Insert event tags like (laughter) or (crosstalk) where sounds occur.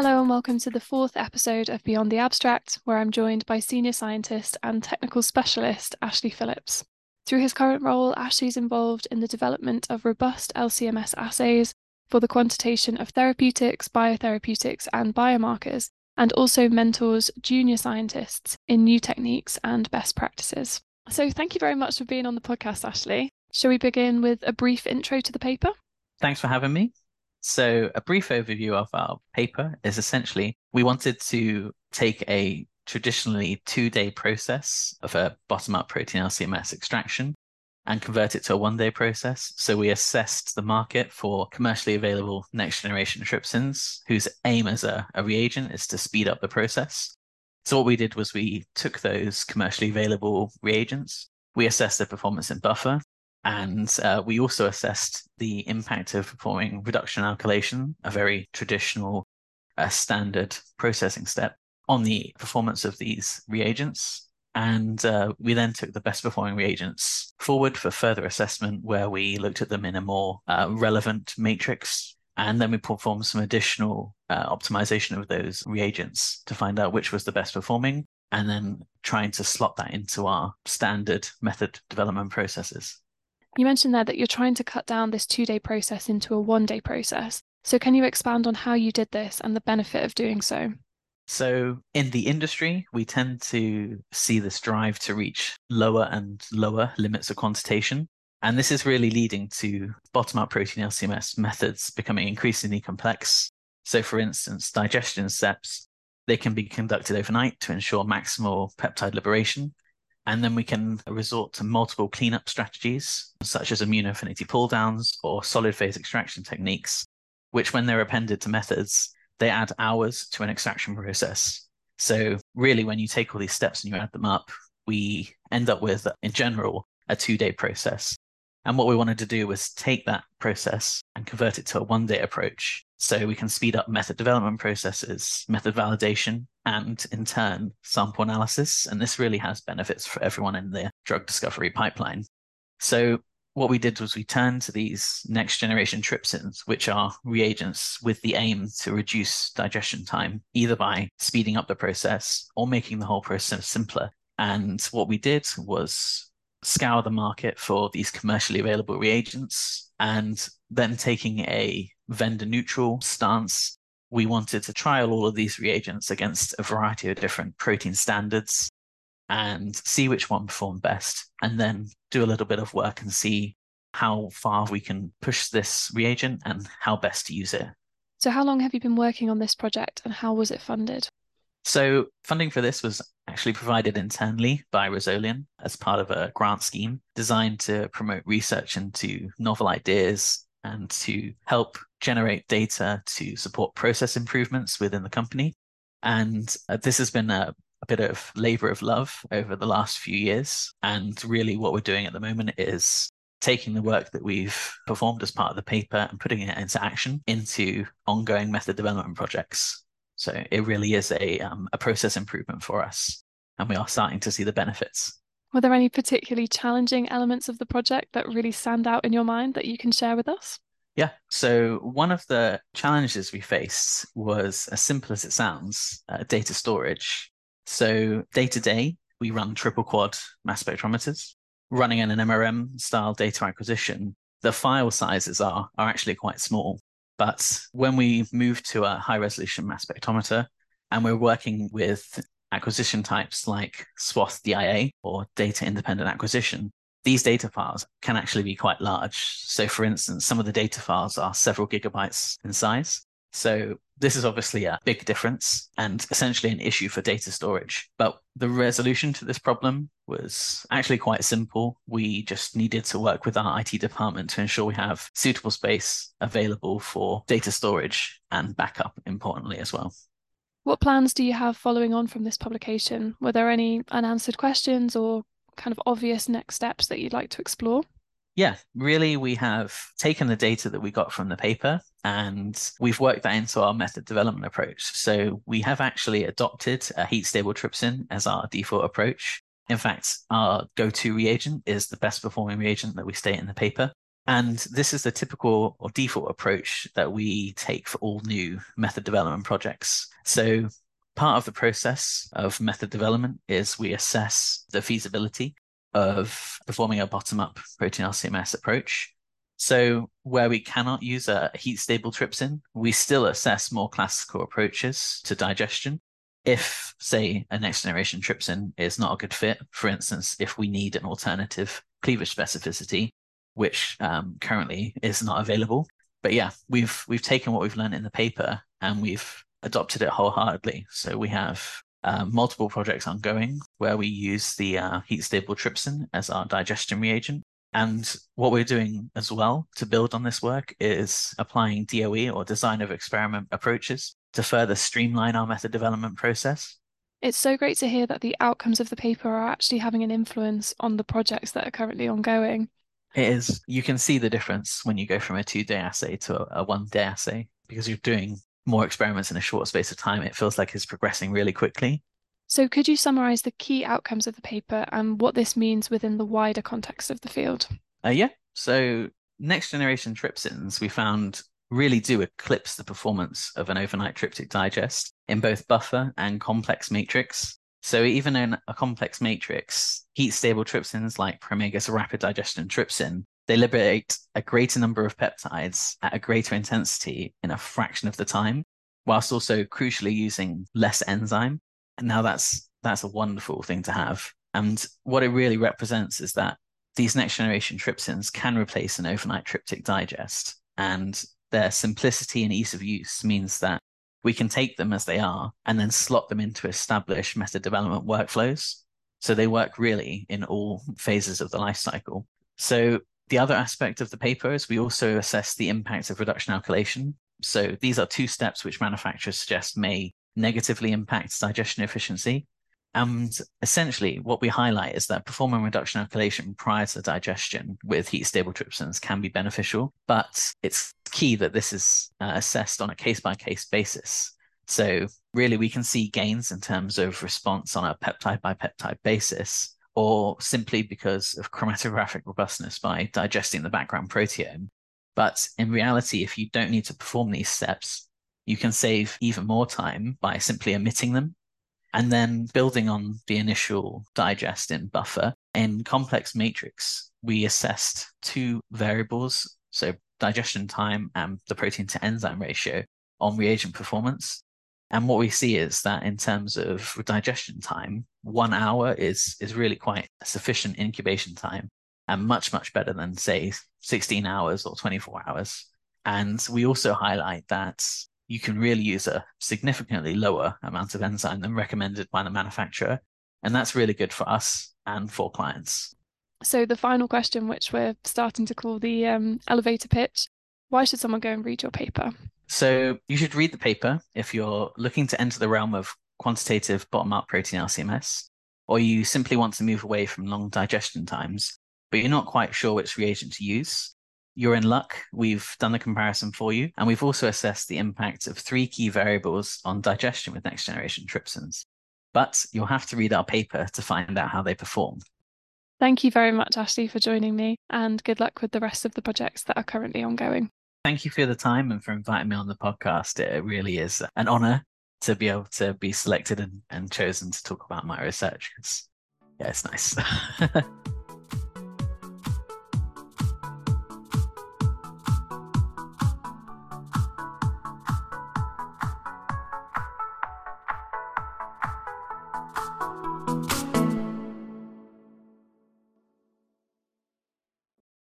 Hello, and welcome to the fourth episode of Beyond the Abstract, where I'm joined by senior scientist and technical specialist Ashley Phillips. Through his current role, Ashley's involved in the development of robust LCMS assays for the quantitation of therapeutics, biotherapeutics, and biomarkers, and also mentors junior scientists in new techniques and best practices. So, thank you very much for being on the podcast, Ashley. Shall we begin with a brief intro to the paper? Thanks for having me. So, a brief overview of our paper is essentially we wanted to take a traditionally two day process of a bottom up protein LCMS extraction and convert it to a one day process. So, we assessed the market for commercially available next generation trypsins, whose aim as a, a reagent is to speed up the process. So, what we did was we took those commercially available reagents, we assessed their performance in buffer, and uh, we also assessed the impact of performing reduction alkylation, a very traditional uh, standard processing step, on the performance of these reagents. And uh, we then took the best performing reagents forward for further assessment, where we looked at them in a more uh, relevant matrix. And then we performed some additional uh, optimization of those reagents to find out which was the best performing, and then trying to slot that into our standard method development processes. You mentioned there that you're trying to cut down this two day process into a one day process. So, can you expand on how you did this and the benefit of doing so? So, in the industry, we tend to see this drive to reach lower and lower limits of quantitation. And this is really leading to bottom up protein LCMS methods becoming increasingly complex. So, for instance, digestion steps, they can be conducted overnight to ensure maximal peptide liberation. And then we can resort to multiple cleanup strategies, such as immunoaffinity pull downs or solid phase extraction techniques, which, when they're appended to methods, they add hours to an extraction process. So, really, when you take all these steps and you add them up, we end up with, in general, a two day process. And what we wanted to do was take that process and convert it to a one day approach so we can speed up method development processes, method validation, and in turn, sample analysis. And this really has benefits for everyone in the drug discovery pipeline. So what we did was we turned to these next generation trypsins, which are reagents with the aim to reduce digestion time, either by speeding up the process or making the whole process simpler. And what we did was scour the market for these commercially available reagents and then taking a vendor neutral stance. We wanted to trial all of these reagents against a variety of different protein standards and see which one performed best, and then do a little bit of work and see how far we can push this reagent and how best to use it. So, how long have you been working on this project and how was it funded? So, funding for this was actually provided internally by Resolian as part of a grant scheme designed to promote research into novel ideas and to help generate data to support process improvements within the company. And uh, this has been a, a bit of labor of love over the last few years. And really, what we're doing at the moment is taking the work that we've performed as part of the paper and putting it into action into ongoing method development projects. So it really is a, um, a process improvement for us, and we are starting to see the benefits. Were there any particularly challenging elements of the project that really stand out in your mind that you can share with us? Yeah. So one of the challenges we faced was as simple as it sounds uh, data storage. So day to day, we run triple quad mass spectrometers. Running in an MRM style data acquisition, the file sizes are, are actually quite small. But when we move to a high resolution mass spectrometer and we're working with acquisition types like swath DIA or data independent acquisition, these data files can actually be quite large. So, for instance, some of the data files are several gigabytes in size. So, this is obviously a big difference and essentially an issue for data storage. But the resolution to this problem was actually quite simple. We just needed to work with our IT department to ensure we have suitable space available for data storage and backup, importantly, as well. What plans do you have following on from this publication? Were there any unanswered questions or kind of obvious next steps that you'd like to explore? Yeah, really, we have taken the data that we got from the paper and we've worked that into our method development approach. So we have actually adopted a heat stable trypsin as our default approach. In fact, our go to reagent is the best performing reagent that we state in the paper. And this is the typical or default approach that we take for all new method development projects. So, part of the process of method development is we assess the feasibility of performing a bottom up protein LCMS approach. So, where we cannot use a heat stable trypsin, we still assess more classical approaches to digestion. If, say, a next generation trypsin is not a good fit, for instance, if we need an alternative cleavage specificity, which um, currently is not available. But yeah, we've we've taken what we've learned in the paper and we've adopted it wholeheartedly. So we have uh, multiple projects ongoing where we use the uh, heat stable trypsin as our digestion reagent. And what we're doing as well to build on this work is applying DOE or design of experiment approaches to further streamline our method development process. It's so great to hear that the outcomes of the paper are actually having an influence on the projects that are currently ongoing. It is. You can see the difference when you go from a two day assay to a, a one day assay because you're doing more experiments in a short space of time. It feels like it's progressing really quickly. So, could you summarize the key outcomes of the paper and what this means within the wider context of the field? Uh, yeah. So, next generation trypsins we found really do eclipse the performance of an overnight tryptic digest in both buffer and complex matrix. So even in a complex matrix, heat stable trypsins like Promega rapid digestion trypsin, they liberate a greater number of peptides at a greater intensity in a fraction of the time, whilst also crucially using less enzyme. And now that's that's a wonderful thing to have. And what it really represents is that these next generation trypsins can replace an overnight tryptic digest. And their simplicity and ease of use means that we can take them as they are and then slot them into established method development workflows. So they work really in all phases of the life cycle. So the other aspect of the paper is we also assess the impact of reduction alkylation. So these are two steps which manufacturers suggest may negatively impact digestion efficiency. And essentially, what we highlight is that performing reduction alkylation prior to digestion with heat stable trypsins can be beneficial, but it's key that this is uh, assessed on a case by case basis. So, really, we can see gains in terms of response on a peptide by peptide basis, or simply because of (laughs) chromatographic robustness by digesting the background proteome. But in reality, if you don't need to perform these steps, you can save even more time by simply omitting them and then building on the initial digest in buffer, in complex matrix, we assessed two variables, so digestion time and the protein to enzyme ratio on reagent performance. And what we see is that in terms of digestion time, one hour is, is really quite sufficient incubation time and much, much better than, say, 16 hours or 24 hours. And we also highlight that you can really use a significantly lower amount of enzyme than recommended by the manufacturer. And that's really good for us and for clients. So, the final question, which we're starting to call the um, elevator pitch why should someone go and read your paper? So, you should read the paper if you're looking to enter the realm of quantitative bottom up protein LCMS, or you simply want to move away from long digestion times, but you're not quite sure which reagent to use you're in luck. We've done the comparison for you, and we've also assessed the impact of three key variables on digestion with next generation trypsins. But you'll have to read our paper to find out how they perform. Thank you very much, Ashley, for joining me, and good luck with the rest of the projects that are currently ongoing. Thank you for the time and for inviting me on the podcast. It really is an honor to be able to be selected and, and chosen to talk about my research. It's, yeah, it's nice. (laughs)